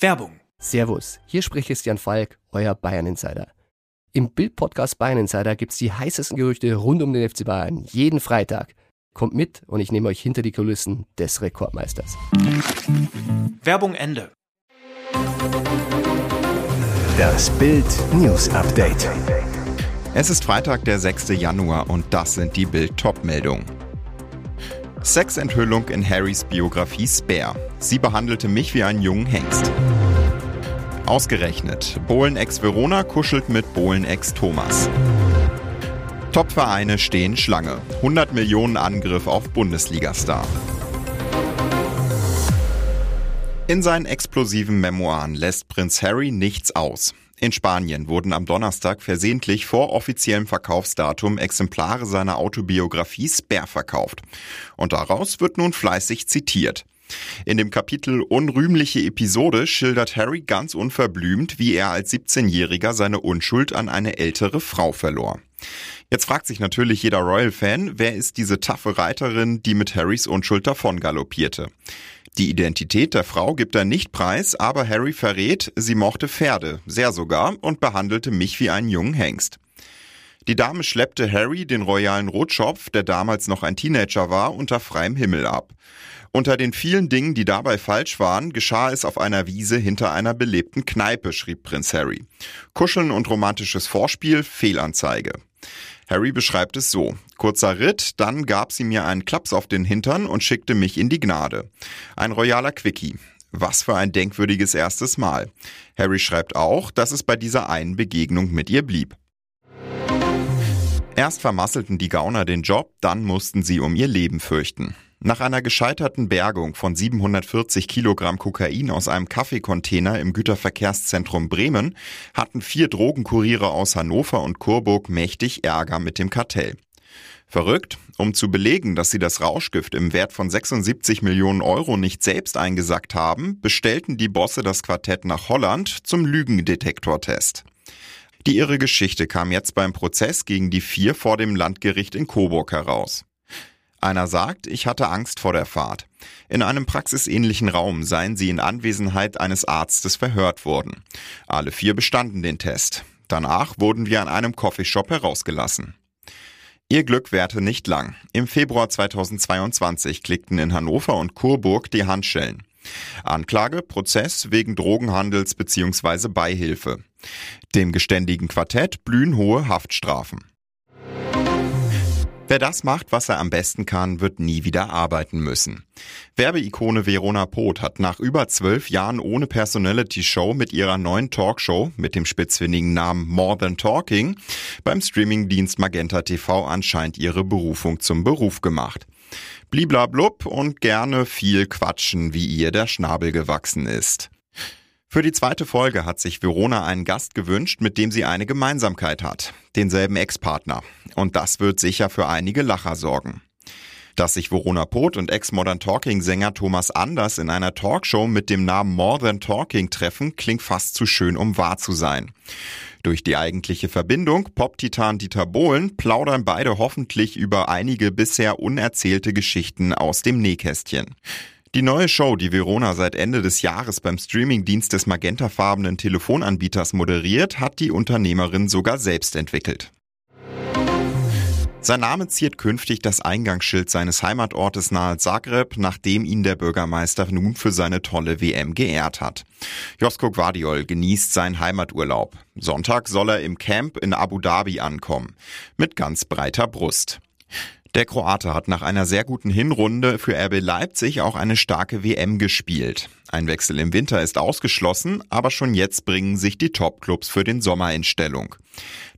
Werbung. Servus, hier spricht Christian Falk, euer Bayern Insider. Im Bild-Podcast Bayern Insider gibt's die heißesten Gerüchte rund um den FC Bayern jeden Freitag. Kommt mit und ich nehme euch hinter die Kulissen des Rekordmeisters. Werbung Ende. Das Bild News Update. Es ist Freitag, der 6. Januar und das sind die Bild-Top-Meldungen. Sexenthüllung in Harrys Biografie Spare. Sie behandelte mich wie einen jungen Hengst. Ausgerechnet. Bohlen-Ex Verona kuschelt mit Bohlen-Ex Thomas. Top-Vereine stehen Schlange. 100 Millionen Angriff auf Bundesliga-Star. In seinen explosiven Memoiren lässt Prinz Harry nichts aus. In Spanien wurden am Donnerstag versehentlich vor offiziellem Verkaufsdatum Exemplare seiner Autobiografie Spare verkauft. Und daraus wird nun fleißig zitiert. In dem Kapitel Unrühmliche Episode schildert Harry ganz unverblümt, wie er als 17-Jähriger seine Unschuld an eine ältere Frau verlor. Jetzt fragt sich natürlich jeder Royal-Fan, wer ist diese taffe Reiterin, die mit Harrys Unschuld davon galoppierte. Die Identität der Frau gibt er nicht preis, aber Harry verrät, sie mochte Pferde, sehr sogar, und behandelte mich wie einen jungen Hengst. Die Dame schleppte Harry, den royalen Rotschopf, der damals noch ein Teenager war, unter freiem Himmel ab. Unter den vielen Dingen, die dabei falsch waren, geschah es auf einer Wiese hinter einer belebten Kneipe, schrieb Prinz Harry. Kuscheln und romantisches Vorspiel, Fehlanzeige. Harry beschreibt es so. Kurzer Ritt, dann gab sie mir einen Klaps auf den Hintern und schickte mich in die Gnade. Ein royaler Quickie. Was für ein denkwürdiges erstes Mal. Harry schreibt auch, dass es bei dieser einen Begegnung mit ihr blieb. Erst vermasselten die Gauner den Job, dann mussten sie um ihr Leben fürchten. Nach einer gescheiterten Bergung von 740 Kilogramm Kokain aus einem Kaffeekontainer im Güterverkehrszentrum Bremen hatten vier Drogenkuriere aus Hannover und Coburg mächtig Ärger mit dem Kartell. Verrückt, um zu belegen, dass sie das Rauschgift im Wert von 76 Millionen Euro nicht selbst eingesackt haben, bestellten die Bosse das Quartett nach Holland zum Lügendetektortest. Die irre Geschichte kam jetzt beim Prozess gegen die vier vor dem Landgericht in Coburg heraus. Einer sagt, ich hatte Angst vor der Fahrt. In einem praxisähnlichen Raum seien sie in Anwesenheit eines Arztes verhört worden. Alle vier bestanden den Test. Danach wurden wir an einem Coffeeshop herausgelassen. Ihr Glück währte nicht lang. Im Februar 2022 klickten in Hannover und Coburg die Handschellen. Anklage, Prozess wegen Drogenhandels bzw. Beihilfe. Dem geständigen Quartett blühen hohe Haftstrafen. Wer das macht, was er am besten kann, wird nie wieder arbeiten müssen. Werbeikone Verona Poth hat nach über zwölf Jahren ohne Personality-Show mit ihrer neuen Talkshow mit dem spitzfindigen Namen More Than Talking beim Streamingdienst Magenta TV anscheinend ihre Berufung zum Beruf gemacht. Bliblablub und gerne viel quatschen, wie ihr der Schnabel gewachsen ist. Für die zweite Folge hat sich Verona einen Gast gewünscht, mit dem sie eine Gemeinsamkeit hat. Denselben Ex-Partner. Und das wird sicher für einige Lacher sorgen. Dass sich Verona Poth und Ex-Modern Talking-Sänger Thomas Anders in einer Talkshow mit dem Namen More Than Talking treffen, klingt fast zu schön, um wahr zu sein. Durch die eigentliche Verbindung Pop-Titan Dieter Bohlen plaudern beide hoffentlich über einige bisher unerzählte Geschichten aus dem Nähkästchen. Die neue Show, die Verona seit Ende des Jahres beim Streamingdienst des magentafarbenen Telefonanbieters moderiert, hat die Unternehmerin sogar selbst entwickelt. Sein Name ziert künftig das Eingangsschild seines Heimatortes nahe Zagreb, nachdem ihn der Bürgermeister nun für seine tolle WM geehrt hat. Josko Guardiol genießt seinen Heimaturlaub. Sonntag soll er im Camp in Abu Dhabi ankommen. Mit ganz breiter Brust. Der Kroate hat nach einer sehr guten Hinrunde für RB Leipzig auch eine starke WM gespielt. Ein Wechsel im Winter ist ausgeschlossen, aber schon jetzt bringen sich die Topclubs für den Sommer in Stellung.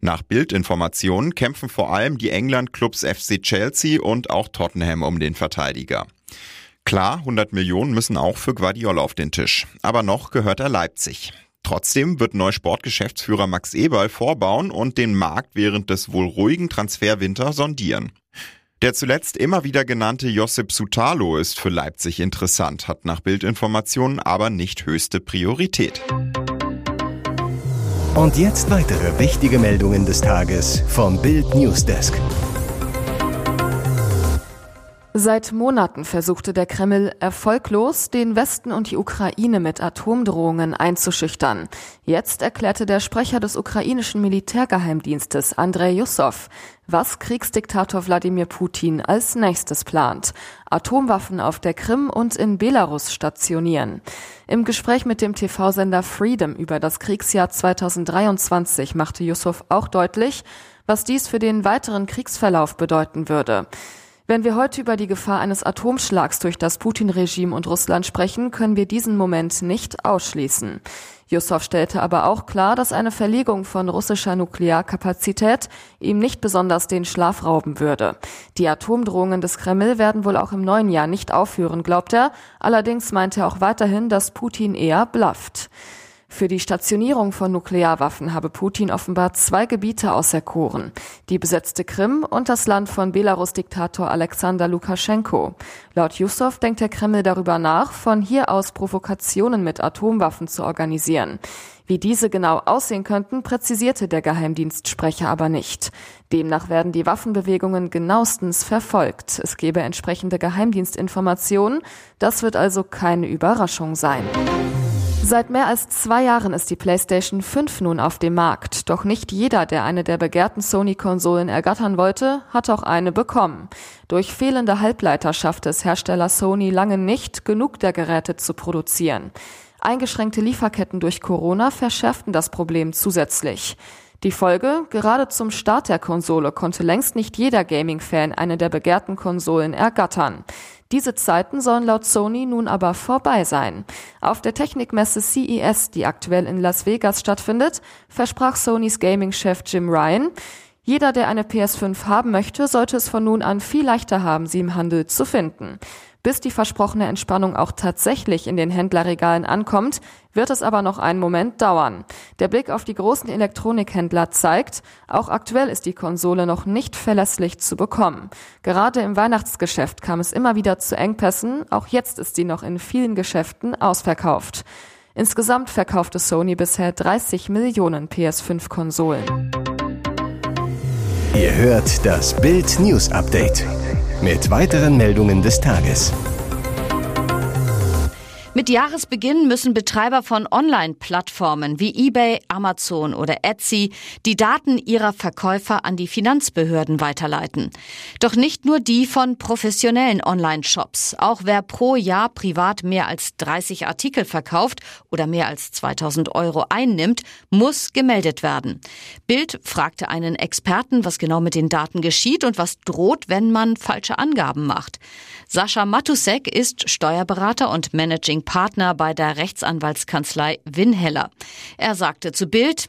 Nach Bildinformationen kämpfen vor allem die England-Clubs FC Chelsea und auch Tottenham um den Verteidiger. Klar, 100 Millionen müssen auch für Guardiola auf den Tisch, aber noch gehört er Leipzig. Trotzdem wird neu Sportgeschäftsführer Max Eberl vorbauen und den Markt während des wohl ruhigen Transferwinter sondieren. Der zuletzt immer wieder genannte Josip Sutalo ist für Leipzig interessant, hat nach Bildinformationen aber nicht höchste Priorität. Und jetzt weitere wichtige Meldungen des Tages vom Bild Newsdesk. Seit Monaten versuchte der Kreml erfolglos, den Westen und die Ukraine mit Atomdrohungen einzuschüchtern. Jetzt erklärte der Sprecher des ukrainischen Militärgeheimdienstes Andrei Jussow, was Kriegsdiktator Wladimir Putin als nächstes plant. Atomwaffen auf der Krim und in Belarus stationieren. Im Gespräch mit dem TV-Sender Freedom über das Kriegsjahr 2023 machte Jussow auch deutlich, was dies für den weiteren Kriegsverlauf bedeuten würde. Wenn wir heute über die Gefahr eines Atomschlags durch das Putin-Regime und Russland sprechen, können wir diesen Moment nicht ausschließen. Jussow stellte aber auch klar, dass eine Verlegung von russischer Nuklearkapazität ihm nicht besonders den Schlaf rauben würde. Die Atomdrohungen des Kreml werden wohl auch im neuen Jahr nicht aufhören, glaubt er. Allerdings meint er auch weiterhin, dass Putin eher blufft. Für die Stationierung von Nuklearwaffen habe Putin offenbar zwei Gebiete auserkoren. Die besetzte Krim und das Land von Belarus-Diktator Alexander Lukaschenko. Laut Jussow denkt der Kreml darüber nach, von hier aus Provokationen mit Atomwaffen zu organisieren. Wie diese genau aussehen könnten, präzisierte der Geheimdienstsprecher aber nicht. Demnach werden die Waffenbewegungen genauestens verfolgt. Es gebe entsprechende Geheimdienstinformationen. Das wird also keine Überraschung sein. Seit mehr als zwei Jahren ist die PlayStation 5 nun auf dem Markt. Doch nicht jeder, der eine der begehrten Sony-Konsolen ergattern wollte, hat auch eine bekommen. Durch fehlende Halbleiter schaffte es Hersteller Sony lange nicht, genug der Geräte zu produzieren. Eingeschränkte Lieferketten durch Corona verschärften das Problem zusätzlich. Die Folge, gerade zum Start der Konsole konnte längst nicht jeder Gaming-Fan eine der begehrten Konsolen ergattern. Diese Zeiten sollen laut Sony nun aber vorbei sein. Auf der Technikmesse CES, die aktuell in Las Vegas stattfindet, versprach Sonys Gaming-Chef Jim Ryan, jeder, der eine PS5 haben möchte, sollte es von nun an viel leichter haben, sie im Handel zu finden. Bis die versprochene Entspannung auch tatsächlich in den Händlerregalen ankommt, wird es aber noch einen Moment dauern. Der Blick auf die großen Elektronikhändler zeigt, auch aktuell ist die Konsole noch nicht verlässlich zu bekommen. Gerade im Weihnachtsgeschäft kam es immer wieder zu Engpässen, auch jetzt ist sie noch in vielen Geschäften ausverkauft. Insgesamt verkaufte Sony bisher 30 Millionen PS5-Konsolen. Ihr hört das Bild News Update mit weiteren Meldungen des Tages. Mit Jahresbeginn müssen Betreiber von Online-Plattformen wie eBay, Amazon oder Etsy die Daten ihrer Verkäufer an die Finanzbehörden weiterleiten. Doch nicht nur die von professionellen Online-Shops. Auch wer pro Jahr privat mehr als 30 Artikel verkauft oder mehr als 2000 Euro einnimmt, muss gemeldet werden. Bild fragte einen Experten, was genau mit den Daten geschieht und was droht, wenn man falsche Angaben macht. Sascha Matusek ist Steuerberater und Managing Partner bei der Rechtsanwaltskanzlei Winheller. Er sagte zu Bild,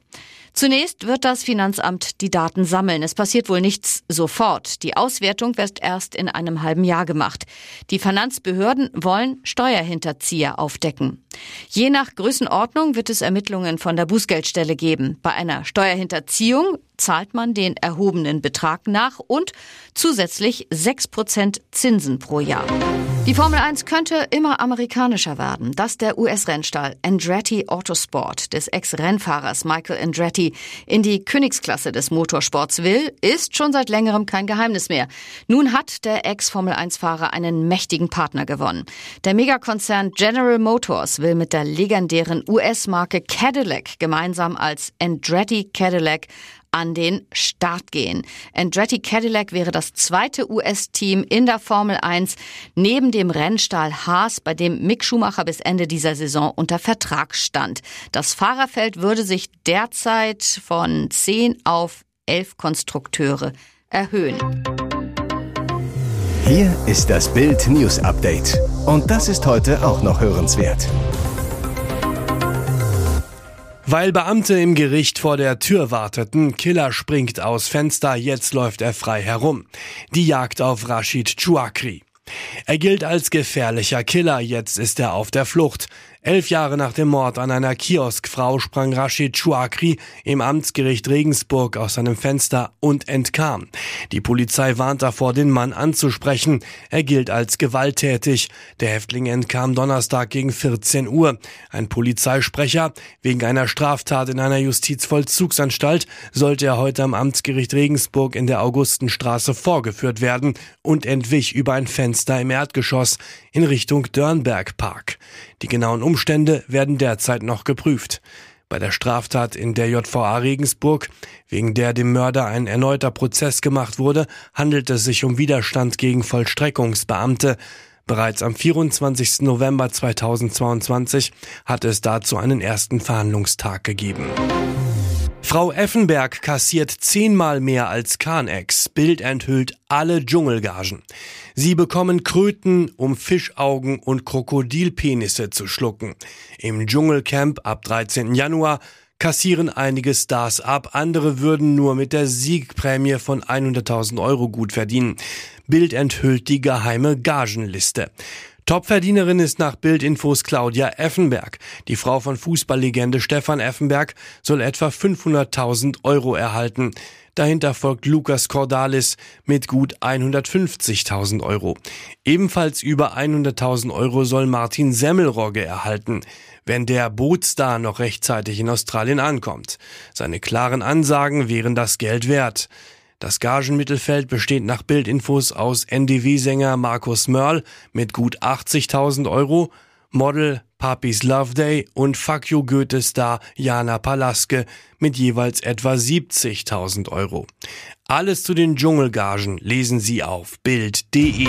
Zunächst wird das Finanzamt die Daten sammeln. Es passiert wohl nichts sofort. Die Auswertung wird erst in einem halben Jahr gemacht. Die Finanzbehörden wollen Steuerhinterzieher aufdecken. Je nach Größenordnung wird es Ermittlungen von der Bußgeldstelle geben. Bei einer Steuerhinterziehung zahlt man den erhobenen Betrag nach und zusätzlich 6% Zinsen pro Jahr. Die Formel 1 könnte immer amerikanischer werden. Dass der US-Rennstall Andretti Autosport des Ex-Rennfahrers Michael Andretti in die Königsklasse des Motorsports will, ist schon seit längerem kein Geheimnis mehr. Nun hat der Ex-Formel 1-Fahrer einen mächtigen Partner gewonnen. Der Megakonzern General Motors will mit der legendären US-Marke Cadillac gemeinsam als Andretti Cadillac an den Start gehen. Andretti Cadillac wäre das zweite US-Team in der Formel 1 neben dem Rennstall Haas, bei dem Mick Schumacher bis Ende dieser Saison unter Vertrag stand. Das Fahrerfeld würde sich derzeit von 10 auf 11 Konstrukteure erhöhen. Hier ist das Bild News Update. Und das ist heute auch noch hörenswert. Weil Beamte im Gericht vor der Tür warteten, Killer springt aus Fenster, jetzt läuft er frei herum. Die Jagd auf Rashid Chouakri. Er gilt als gefährlicher Killer, jetzt ist er auf der Flucht. Elf Jahre nach dem Mord an einer Kioskfrau sprang Rashid Chouakri im Amtsgericht Regensburg aus seinem Fenster und entkam. Die Polizei warnt davor, den Mann anzusprechen. Er gilt als gewalttätig. Der Häftling entkam Donnerstag gegen 14 Uhr. Ein Polizeisprecher, wegen einer Straftat in einer Justizvollzugsanstalt, sollte er heute am Amtsgericht Regensburg in der Augustenstraße vorgeführt werden und entwich über ein Fenster im Erdgeschoss in Richtung Dörnberg Park. Die genauen Umstände werden derzeit noch geprüft. Bei der Straftat in der JVA Regensburg, wegen der dem Mörder ein erneuter Prozess gemacht wurde, handelt es sich um Widerstand gegen Vollstreckungsbeamte. Bereits am 24. November 2022 hat es dazu einen ersten Verhandlungstag gegeben. Frau Effenberg kassiert zehnmal mehr als Kahnex. Bild enthüllt alle Dschungelgagen. Sie bekommen Kröten, um Fischaugen und Krokodilpenisse zu schlucken. Im Dschungelcamp ab 13. Januar kassieren einige Stars ab, andere würden nur mit der Siegprämie von 100.000 Euro gut verdienen. Bild enthüllt die geheime Gagenliste. Topverdienerin ist nach Bildinfos Claudia Effenberg. Die Frau von Fußballlegende Stefan Effenberg soll etwa 500.000 Euro erhalten. Dahinter folgt Lukas Cordalis mit gut 150.000 Euro. Ebenfalls über 100.000 Euro soll Martin Semmelrogge erhalten, wenn der Bootstar noch rechtzeitig in Australien ankommt. Seine klaren Ansagen wären das Geld wert. Das Gagenmittelfeld besteht nach Bildinfos aus NDW-Sänger Markus Mörl mit gut 80.000 Euro, Model Papis Love Day und Fuck You Goethe-Star Jana Palaske mit jeweils etwa 70.000 Euro. Alles zu den Dschungelgagen lesen Sie auf Bild.de.